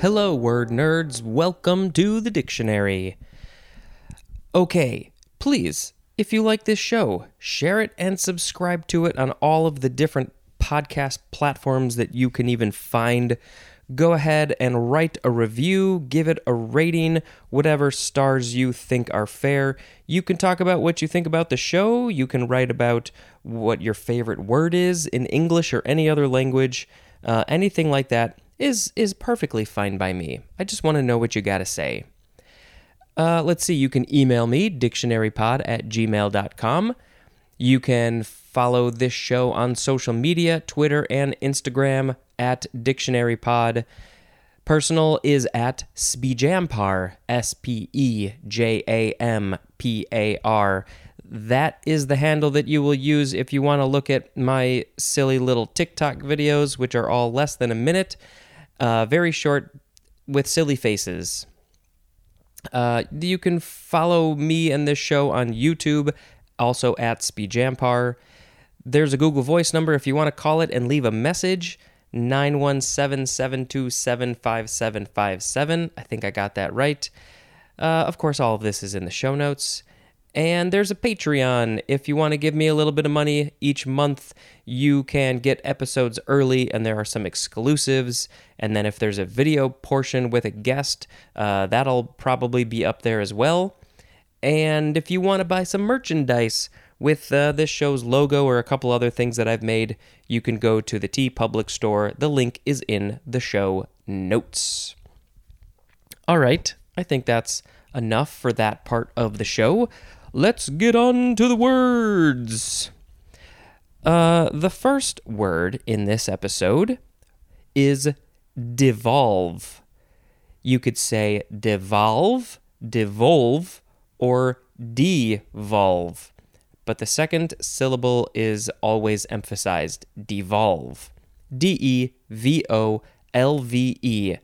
Hello, word nerds. Welcome to the dictionary. Okay, please, if you like this show, share it and subscribe to it on all of the different podcast platforms that you can even find. Go ahead and write a review, give it a rating, whatever stars you think are fair. You can talk about what you think about the show. You can write about what your favorite word is in English or any other language. Uh, anything like that is is perfectly fine by me. I just want to know what you got to say. Uh, let's see, you can email me, dictionarypod at gmail.com. You can follow this show on social media, Twitter and Instagram at dictionarypod. Personal is at Spejampar, S P E J A M P A R. That is the handle that you will use if you want to look at my silly little TikTok videos, which are all less than a minute, uh, very short with silly faces. Uh, you can follow me and this show on YouTube, also at Spejampar. There's a Google Voice number if you want to call it and leave a message. 917 727 5757. I think I got that right. Uh, of course, all of this is in the show notes. And there's a Patreon. If you want to give me a little bit of money each month, you can get episodes early, and there are some exclusives. And then if there's a video portion with a guest, uh, that'll probably be up there as well. And if you want to buy some merchandise with uh, this show's logo or a couple other things that I've made, you can go to the TeePublic store. The link is in the show notes. All right, I think that's enough for that part of the show. Let's get on to the words. Uh, the first word in this episode is devolve. You could say devolve, devolve, or devolve, but the second syllable is always emphasized devolve. D E V O L V E.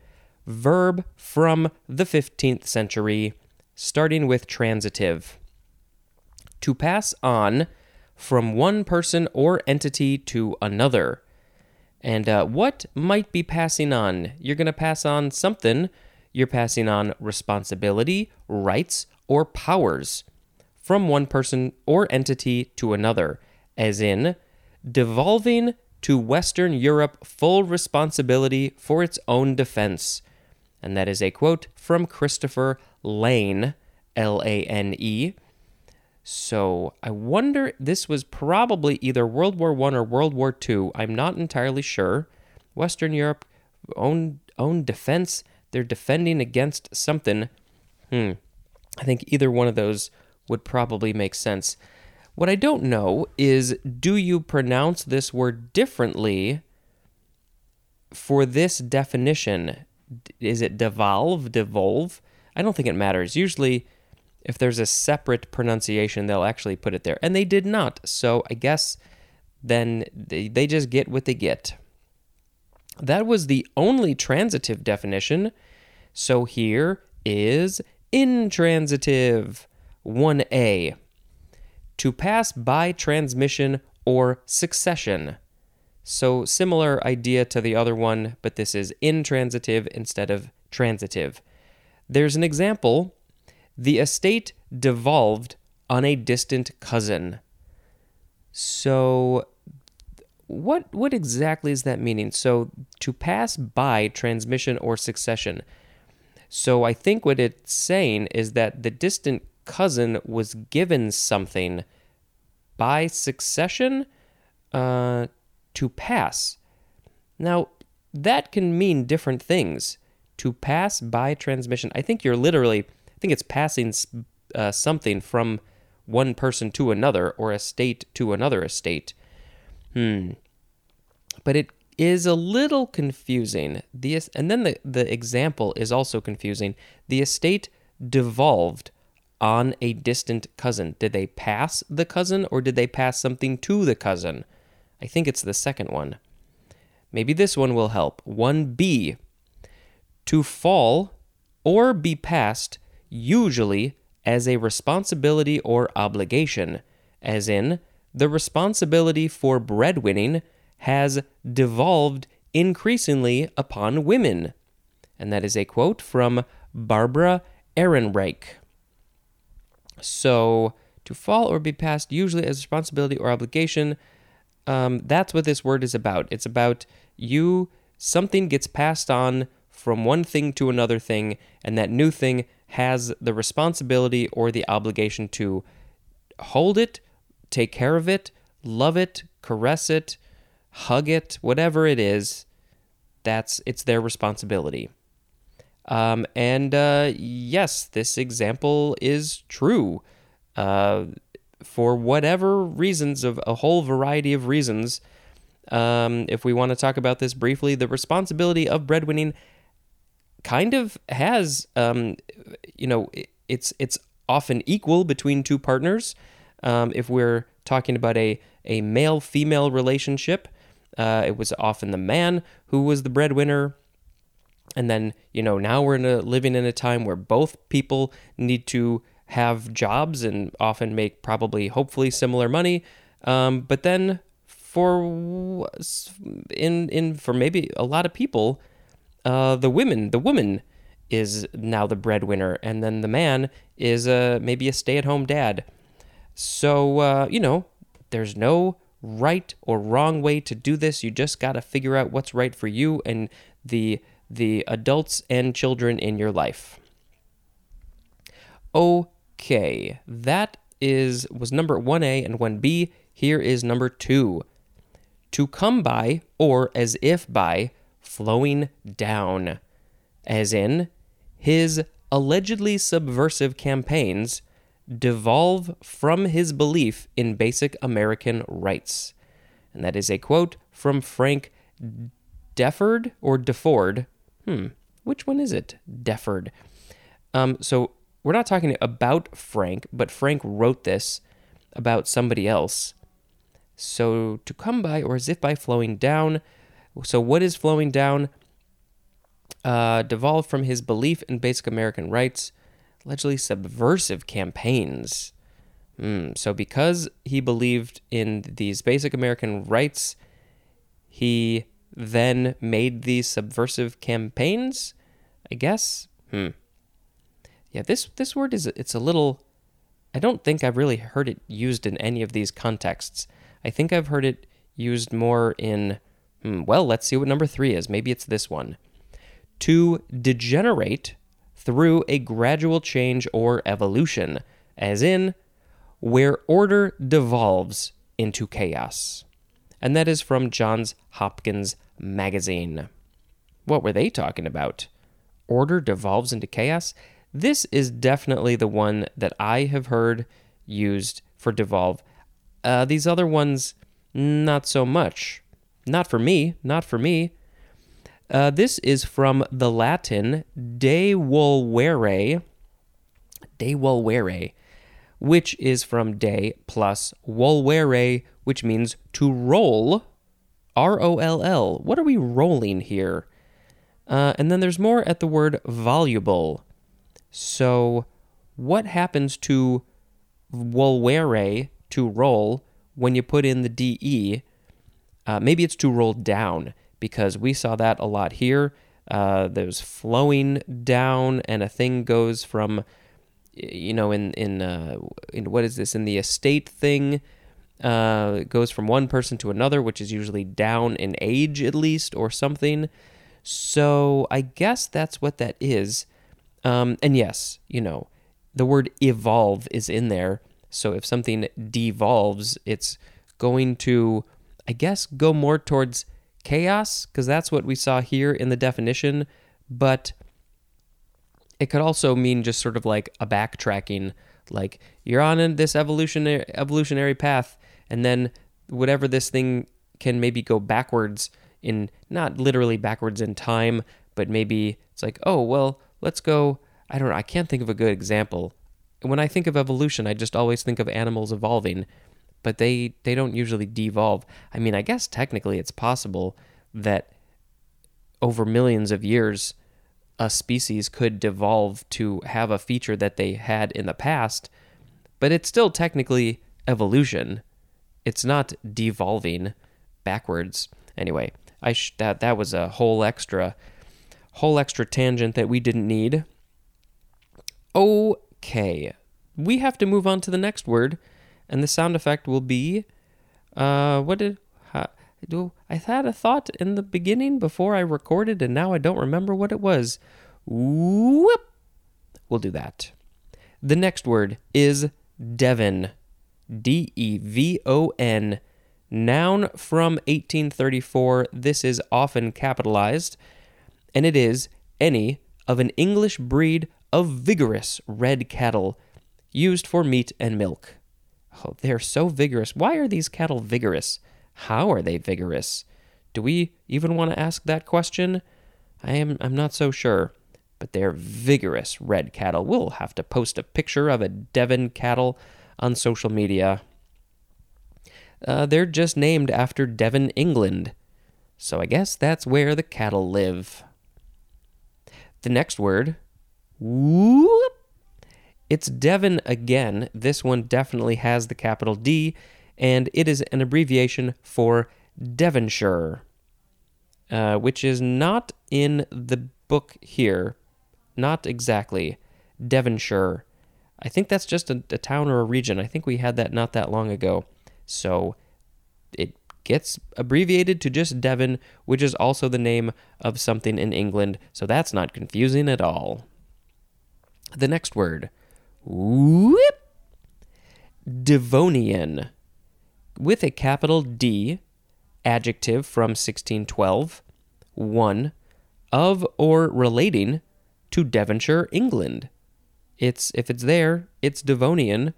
Verb from the 15th century, starting with transitive to pass on from one person or entity to another. And uh, what might be passing on? You're going to pass on something. You're passing on responsibility, rights, or powers from one person or entity to another, as in devolving to Western Europe full responsibility for its own defense. And that is a quote from Christopher Lane, L A N E. So I wonder, this was probably either World War One or World War Two. I'm not entirely sure. Western Europe own own defense. They're defending against something. Hmm. I think either one of those would probably make sense. What I don't know is do you pronounce this word differently for this definition? Is it devolve, devolve? I don't think it matters. Usually if there's a separate pronunciation, they'll actually put it there. And they did not. So I guess then they, they just get what they get. That was the only transitive definition. So here is intransitive 1a to pass by transmission or succession. So similar idea to the other one, but this is intransitive instead of transitive. There's an example the estate devolved on a distant cousin. So what what exactly is that meaning? So to pass by transmission or succession. So I think what it's saying is that the distant cousin was given something by succession uh, to pass. Now that can mean different things. To pass by transmission. I think you're literally I think it's passing uh, something from one person to another or a estate to another estate. Hmm. But it is a little confusing. The and then the the example is also confusing. The estate devolved on a distant cousin. Did they pass the cousin or did they pass something to the cousin? I think it's the second one. Maybe this one will help. 1b. To fall or be passed usually as a responsibility or obligation, as in, the responsibility for breadwinning has devolved increasingly upon women. And that is a quote from Barbara Ehrenreich. So, to fall or be passed usually as responsibility or obligation, um, that's what this word is about. It's about you, something gets passed on from one thing to another thing, and that new thing has the responsibility or the obligation to hold it, take care of it, love it, caress it, hug it, whatever it is. That's it's their responsibility. Um, and uh, yes, this example is true. Uh, for whatever reasons, of a whole variety of reasons, um, if we want to talk about this briefly, the responsibility of breadwinning kind of has, um, you know, it's it's often equal between two partners. Um, if we're talking about a a male female relationship, uh, it was often the man who was the breadwinner. And then, you know, now we're in a, living in a time where both people need to have jobs and often make probably, hopefully, similar money. Um, but then, for in in for maybe a lot of people, uh, the women, the woman is now the breadwinner, and then the man is uh, maybe a stay-at-home dad. So uh, you know, there's no right or wrong way to do this. You just got to figure out what's right for you and the the adults and children in your life. Okay, that is was number 1A and 1B. Here is number 2. To come by or as if by flowing down, as in his allegedly subversive campaigns devolve from his belief in basic American rights. And that is a quote from Frank Deford or Deford. Hmm, which one is it? Deford. Um, so we're not talking about Frank, but Frank wrote this about somebody else. So to come by or as if by flowing down. So what is flowing down? Uh, devolved from his belief in basic American rights allegedly subversive campaigns. Mm, so, because he believed in these basic American rights, he then made these subversive campaigns. I guess. Hmm. Yeah, this this word is it's a little. I don't think I've really heard it used in any of these contexts. I think I've heard it used more in. Hmm, well, let's see what number three is. Maybe it's this one. To degenerate through a gradual change or evolution, as in, where order devolves into chaos. And that is from Johns Hopkins Magazine. What were they talking about? Order devolves into chaos? This is definitely the one that I have heard used for devolve. Uh, these other ones, not so much. Not for me, not for me. Uh, this is from the Latin devolvere, devolvere, which is from de plus volvere, which means to roll, R O L L. What are we rolling here? Uh, and then there's more at the word voluble. So, what happens to volvere, to roll, when you put in the DE? Uh, maybe it's to roll down because we saw that a lot here. Uh, there's flowing down, and a thing goes from, you know, in in uh, in what is this in the estate thing. Uh, goes from one person to another, which is usually down in age at least or something. So I guess that's what that is. Um, and yes, you know, the word evolve is in there. So if something devolves, it's going to, I guess, go more towards chaos, because that's what we saw here in the definition, but it could also mean just sort of like a backtracking, like you're on this evolutionary evolutionary path, and then whatever this thing can maybe go backwards in not literally backwards in time, but maybe it's like, oh well, let's go. I don't know. I can't think of a good example. When I think of evolution, I just always think of animals evolving but they they don't usually devolve. I mean, I guess technically it's possible that over millions of years a species could devolve to have a feature that they had in the past, but it's still technically evolution. It's not devolving backwards. Anyway, I sh- that that was a whole extra whole extra tangent that we didn't need. Okay, we have to move on to the next word, and the sound effect will be, uh, what did do? I had a thought in the beginning before I recorded, and now I don't remember what it was. Whoop! We'll do that. The next word is Devon. D E V O N. Noun from 1834. This is often capitalized, and it is any of an English breed of vigorous red cattle used for meat and milk. Oh, they're so vigorous. Why are these cattle vigorous? How are they vigorous? Do we even want to ask that question? I am I'm not so sure. But they're vigorous red cattle. We'll have to post a picture of a Devon cattle on social media. Uh, they're just named after Devon, England. So I guess that's where the cattle live. The next word, whoop, it's Devon again. This one definitely has the capital D, and it is an abbreviation for Devonshire, uh, which is not in the book here. Not exactly. Devonshire. I think that's just a, a town or a region. I think we had that not that long ago. So it gets abbreviated to just Devon, which is also the name of something in England. So that's not confusing at all. The next word Whoop! Devonian. With a capital D, adjective from 1612, 1. Of or relating to Devonshire, England. It's if it's there, it's Devonian.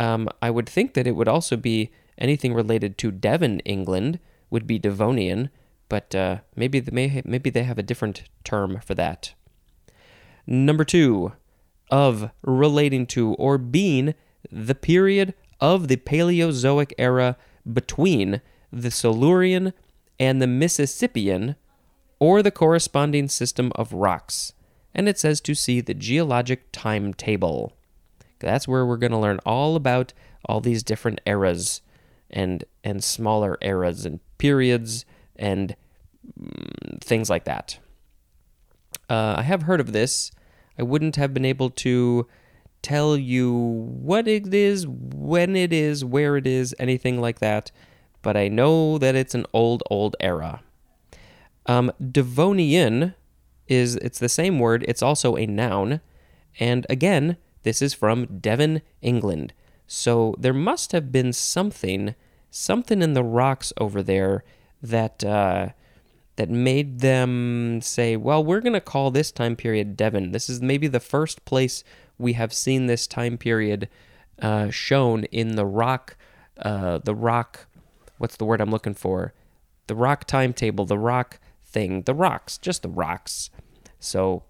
Um, I would think that it would also be anything related to Devon, England, would be Devonian, but uh, maybe they may maybe they have a different term for that. Number two, of relating to or being the period of the Paleozoic era between the Silurian and the Mississippian, or the corresponding system of rocks. And it says to see the geologic timetable. That's where we're going to learn all about all these different eras and and smaller eras and periods and mm, things like that. Uh, I have heard of this I wouldn't have been able to tell you what it is, when it is, where it is, anything like that, but I know that it's an old, old era. Um, Devonian is it's the same word, it's also a noun, and again, this is from Devon, England. So there must have been something, something in the rocks over there that uh, that made them say, well, we're going to call this time period Devon. This is maybe the first place we have seen this time period uh, shown in the rock, uh, the rock, what's the word I'm looking for? The rock timetable, the rock thing, the rocks, just the rocks. So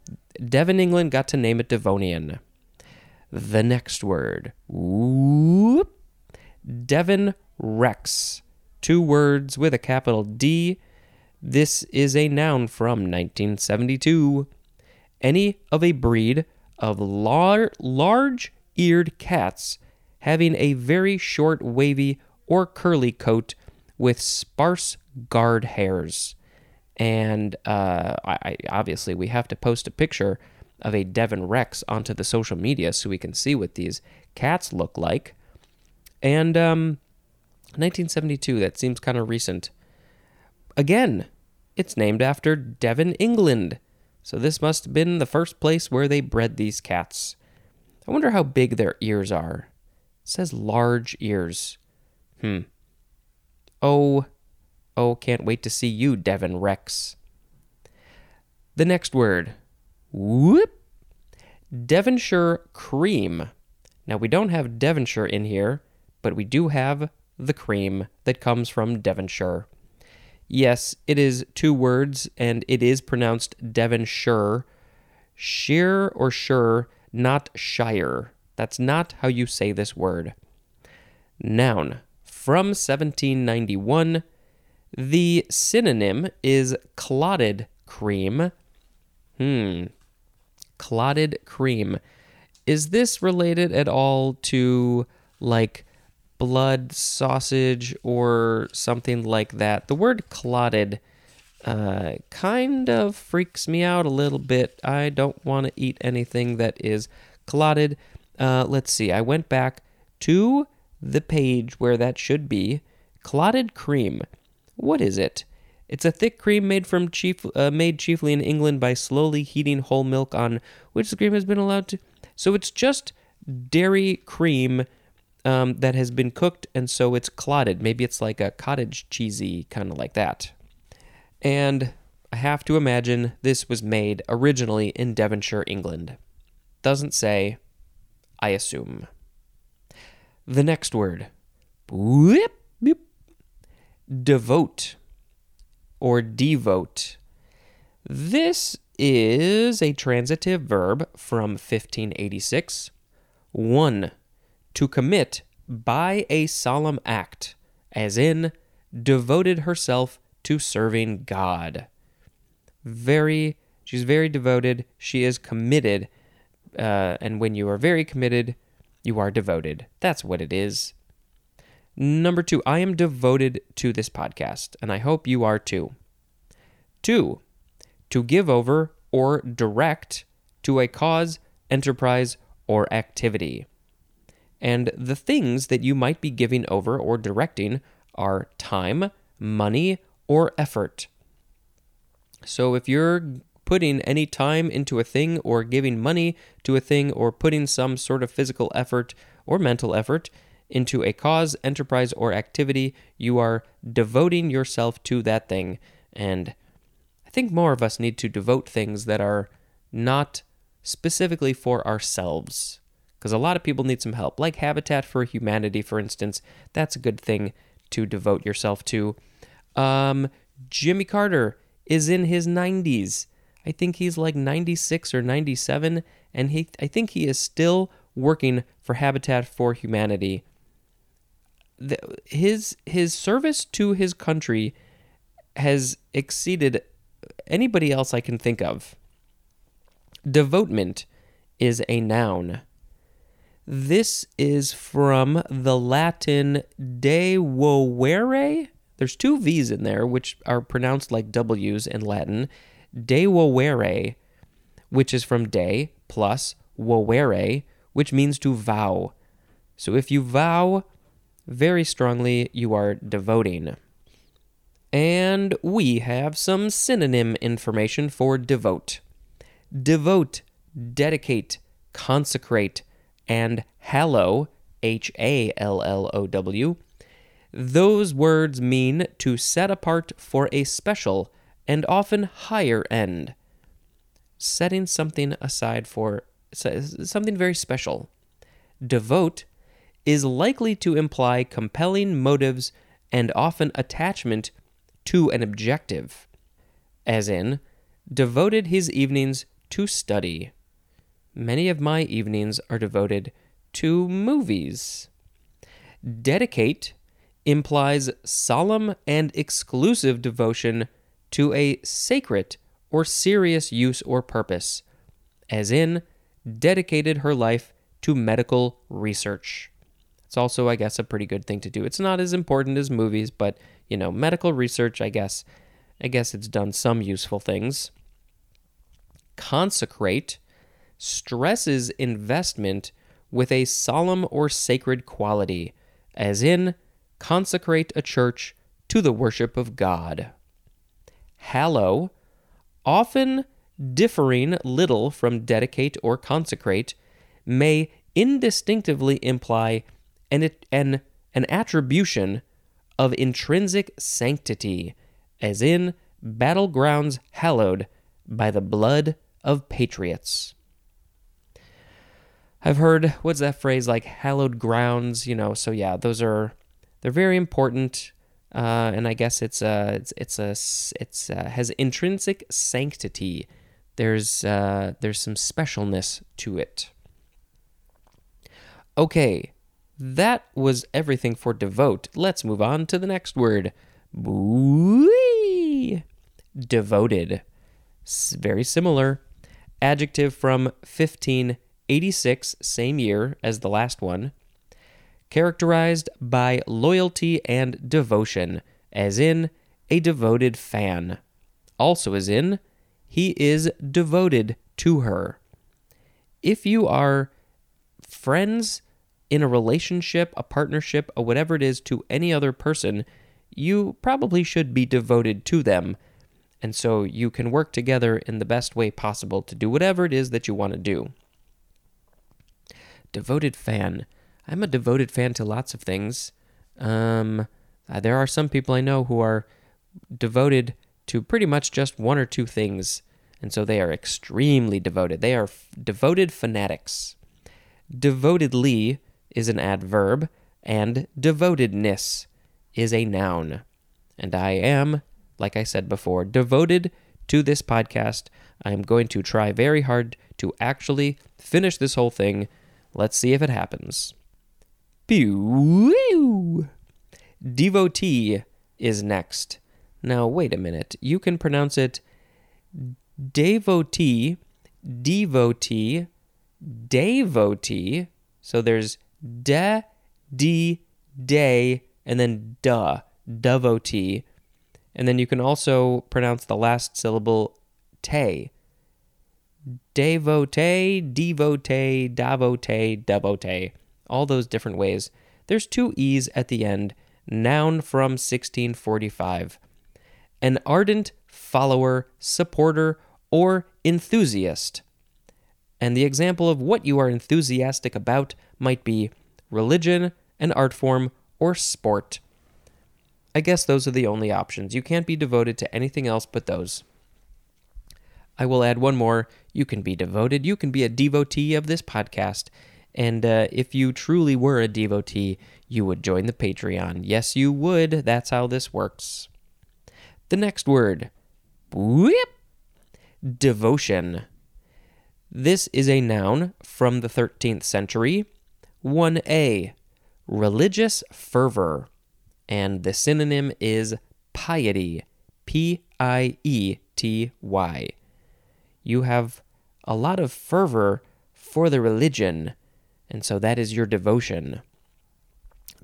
Devon, England got to name it Devonian. The next word, whoop, Devon Rex. Two words with a capital D this is a noun from 1972. Any of a breed of lar- large eared cats having a very short, wavy, or curly coat with sparse guard hairs. And uh, I, obviously, we have to post a picture of a Devon Rex onto the social media so we can see what these cats look like. And um, 1972, that seems kind of recent. Again, it's named after Devon, England. So this must have been the first place where they bred these cats. I wonder how big their ears are. It says large ears. Hmm. Oh, oh, can't wait to see you, Devon Rex. The next word. Whoop. Devonshire cream. Now, we don't have Devonshire in here, but we do have the cream that comes from Devonshire. Yes, it is two words and it is pronounced Devonshire. Sheer or sure, not shire. That's not how you say this word. Noun. From 1791, the synonym is clotted cream. Hmm. Clotted cream. Is this related at all to like blood sausage or something like that. The word clotted uh, kind of freaks me out a little bit. I don't want to eat anything that is clotted. Uh, let's see. I went back to the page where that should be. Clotted cream. What is it? It's a thick cream made from chief uh, made chiefly in England by slowly heating whole milk on which the cream has been allowed to. So it's just dairy cream um, that has been cooked, and so it's clotted. Maybe it's like a cottage cheesy kind of like that. And I have to imagine this was made originally in Devonshire, England. Doesn't say. I assume. The next word. Whip. Devote or devote. This is a transitive verb from 1586. 1. To commit by a solemn act, as in, devoted herself to serving God. Very, she's very devoted. She is committed. Uh, and when you are very committed, you are devoted. That's what it is. Number two, I am devoted to this podcast, and I hope you are too. Two, to give over or direct to a cause, enterprise, or activity. And the things that you might be giving over or directing are time, money, or effort. So if you're putting any time into a thing or giving money to a thing or putting some sort of physical effort or mental effort, into a cause, enterprise, or activity, you are devoting yourself to that thing. And I think more of us need to devote things that are not specifically for ourselves. Because a lot of people need some help, like Habitat for Humanity, for instance. That's a good thing to devote yourself to. Um, Jimmy Carter is in his 90s. I think he's like 96 or 97, and he I think he is still working for Habitat for Humanity the, his his service to his country has exceeded anybody else I can think of. Devotement is a noun. This is from the Latin devolvere. There's two V's in there, which are pronounced like W's in Latin. Devolvere, which is from de plus volere, which means to vow. So if you vow very strongly you are devoting. And we have some synonym information for devote. Devote, dedicate, consecrate, and hallow, H A L L O W. Those words mean to set apart for a special and often higher end. Setting something aside for something very special. Devote is likely to imply compelling motives and often attachment to an objective, as in, devoted his evenings to study. Many of my evenings are devoted to movies. Dedicate implies solemn and exclusive devotion to a sacred or serious use or purpose, as in, dedicated her life to medical research. It's also, I guess, a pretty good thing to do. It's not as important as movies, but you know, medical research, I guess, I guess it's done some useful things. Consecrate stresses investment with a solemn or sacred quality, as in consecrate a church to the worship of God. Hallow, often differing little from dedicate or consecrate, may indistinctively imply and an, an attribution of intrinsic sanctity, as in battlegrounds hallowed by the blood of patriots. I've heard what's that phrase like hallowed grounds, you know. So yeah, those are they're very important, uh, and I guess it's a it's it's a it's a, has intrinsic sanctity. There's uh, there's some specialness to it. Okay, that was everything for devote. Let's move on to the next word. Booey. Devoted. Very similar. Adjective from 1586, same year as the last one. Characterized by loyalty and devotion, as in a devoted fan. also as in he is devoted to her. If you are friends in a relationship, a partnership, or whatever it is to any other person, you probably should be devoted to them. And so you can work together in the best way possible to do whatever it is that you want to do. Devoted fan. I'm a devoted fan to lots of things. Um, uh, there are some people I know who are devoted to pretty much just one or two things, and so they are extremely devoted. They are f- devoted fanatics. Devotedly is an adverb, and devotedness is a noun. And I am, like I said before, devoted to this podcast. I am going to try very hard to actually finish this whole thing. Let's see if it happens. Pew! Devotee is next. Now, wait a minute. You can pronounce it devotee, devotee, devotee. So there's de, de, day, and then duh, devotee. And then you can also pronounce the last syllable te. Devotee, devotee, devotee, devotee. All those different ways. There's two E's at the end. Noun from 1645. An ardent follower, supporter, or enthusiast. And the example of what you are enthusiastic about might be religion, an art form, or sport. I guess those are the only options. You can't be devoted to anything else but those. I will add one more. You can be devoted. You can be a devotee of this podcast. And uh, if you truly were a devotee, you would join the Patreon. Yes, you would. That's how this works. The next word whip, devotion. This is a noun from the 13th century. 1a, religious fervor. And the synonym is piety. P I E T Y. You have a lot of fervor for the religion, and so that is your devotion.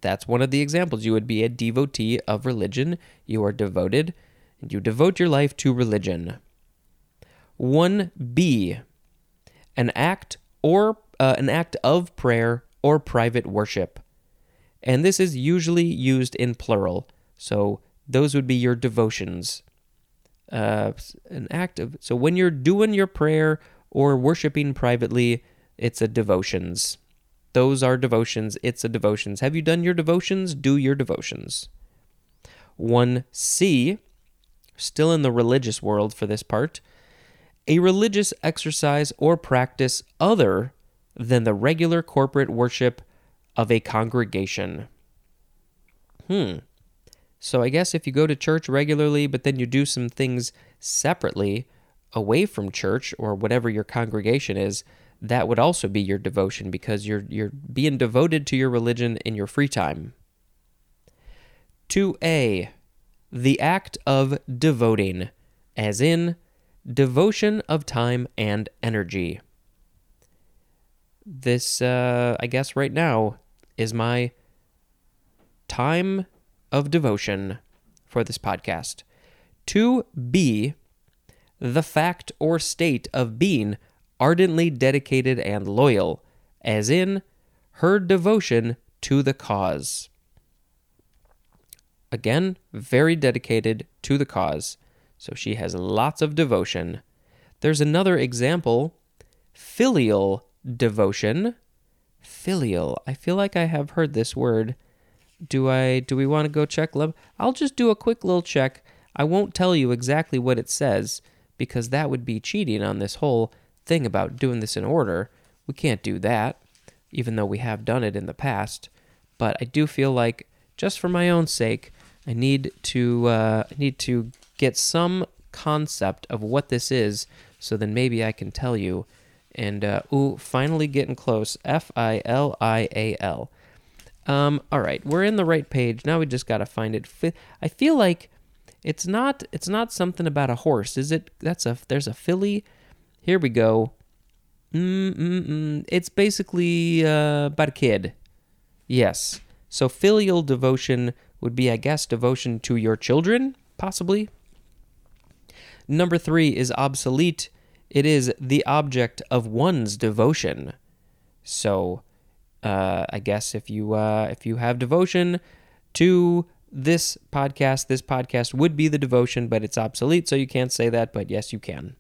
That's one of the examples. You would be a devotee of religion. You are devoted, and you devote your life to religion. 1b, an act or uh, an act of prayer or private worship. And this is usually used in plural. So those would be your devotions. Uh, an act of so when you're doing your prayer or worshiping privately, it's a devotions. Those are devotions. It's a devotions. Have you done your devotions? Do your devotions. 1C, still in the religious world for this part, a religious exercise or practice other than the regular corporate worship of a congregation. Hmm. So I guess if you go to church regularly, but then you do some things separately away from church or whatever your congregation is, that would also be your devotion because you're you're being devoted to your religion in your free time. 2a the act of devoting as in devotion of time and energy. This uh I guess right now is my time of devotion for this podcast. To be the fact or state of being ardently dedicated and loyal, as in her devotion to the cause. Again, very dedicated to the cause, so she has lots of devotion. There's another example filial devotion. Filial. I feel like I have heard this word. Do I do we want to go check love? I'll just do a quick little check. I won't tell you exactly what it says because that would be cheating on this whole thing about doing this in order. We can't do that, even though we have done it in the past. But I do feel like, just for my own sake, I need to uh, need to get some concept of what this is, so then maybe I can tell you. And uh, ooh, finally getting close. F I L I A L. Um, all right, we're in the right page. Now we just got to find it. I feel like it's not it's not something about a horse, is it? That's a there's a filly here we go. Mm-mm-mm. It's basically uh, about a kid. Yes. So filial devotion would be, I guess, devotion to your children, possibly. Number three is obsolete. It is the object of one's devotion. So, uh, I guess if you uh, if you have devotion to this podcast, this podcast would be the devotion, but it's obsolete, so you can't say that. But yes, you can.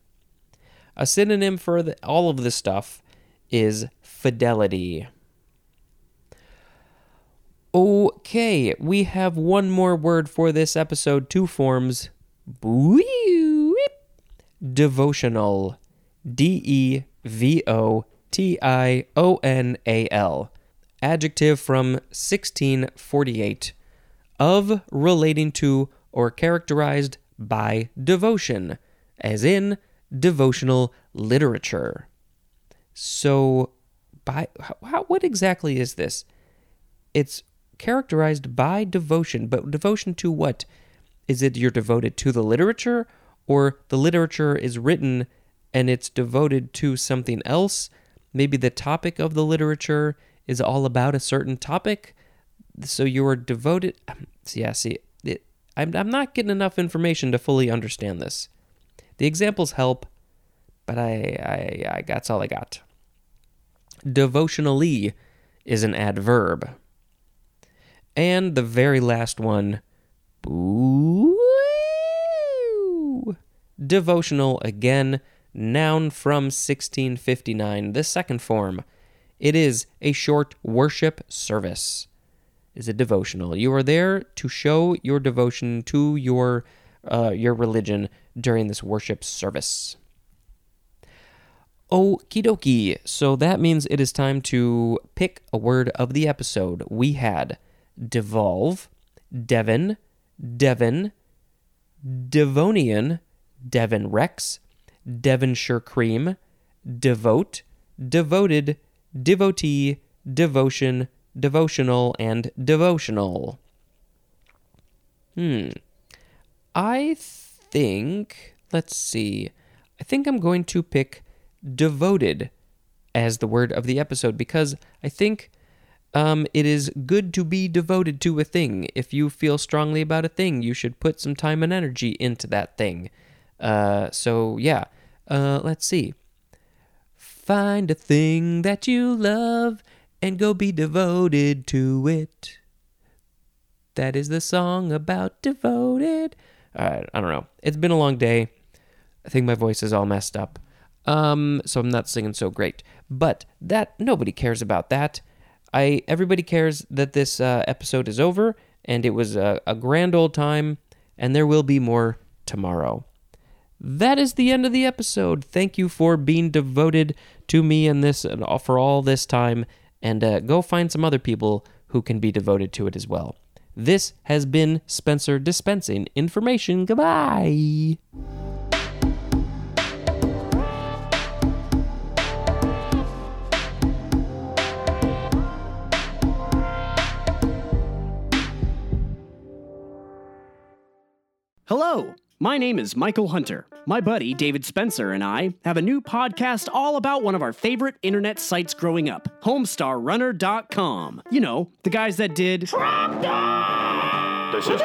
A synonym for the, all of this stuff is fidelity. Okay, we have one more word for this episode. Two forms. Devotional. D E V O T I O N A L. Adjective from 1648. Of relating to or characterized by devotion, as in devotional literature. So, by how, what exactly is this? It's characterized by devotion, but devotion to what? Is it you're devoted to the literature, or the literature is written and it's devoted to something else? Maybe the topic of the literature is all about a certain topic, so you're devoted. Um, yeah, see, it, I'm I'm not getting enough information to fully understand this. The examples help, but I, I, I that's all I got. Devotionally is an adverb. And the very last one, boo, devotional again, noun from 1659, the second form. It is a short worship service. Is a devotional. You are there to show your devotion to your uh, your religion during this worship service. Okie dokie. So that means it is time to pick a word of the episode. We had devolve, Devon, Devon, Devonian, Devon Rex, Devonshire Cream, Devote, Devoted, Devotee, Devotion, Devotional, and Devotional. Hmm. I think, let's see, I think I'm going to pick devoted as the word of the episode because I think um, it is good to be devoted to a thing. If you feel strongly about a thing, you should put some time and energy into that thing. Uh, so, yeah, uh, let's see. Find a thing that you love and go be devoted to it. That is the song about devoted. Uh, I don't know. It's been a long day. I think my voice is all messed up. Um, so I'm not singing so great. But that nobody cares about that. I everybody cares that this uh, episode is over, and it was a, a grand old time, and there will be more tomorrow. That is the end of the episode. Thank you for being devoted to me and this and for all this time, and uh, go find some other people who can be devoted to it as well. This has been Spencer dispensing information. Goodbye. Hello, my name is Michael Hunter. My buddy David Spencer and I have a new podcast all about one of our favorite internet sites growing up, HomestarRunner.com. You know, the guys that did. This is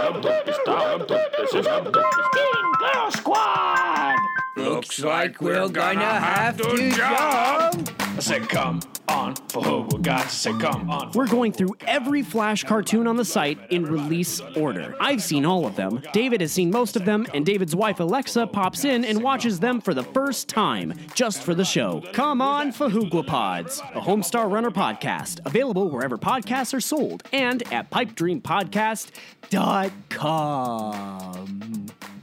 This is Girl Squad. Looks like we're gonna have to jump. I said, come on, for got to say, come on. We're going through every Flash cartoon on the site in release order. I've seen all of them. David has seen most of them, and David's wife Alexa pops in and watches them for the first time, just for the show. Come on, Fahoogwapods, a Homestar Runner podcast, available wherever podcasts are sold and at pipedreampodcast.com.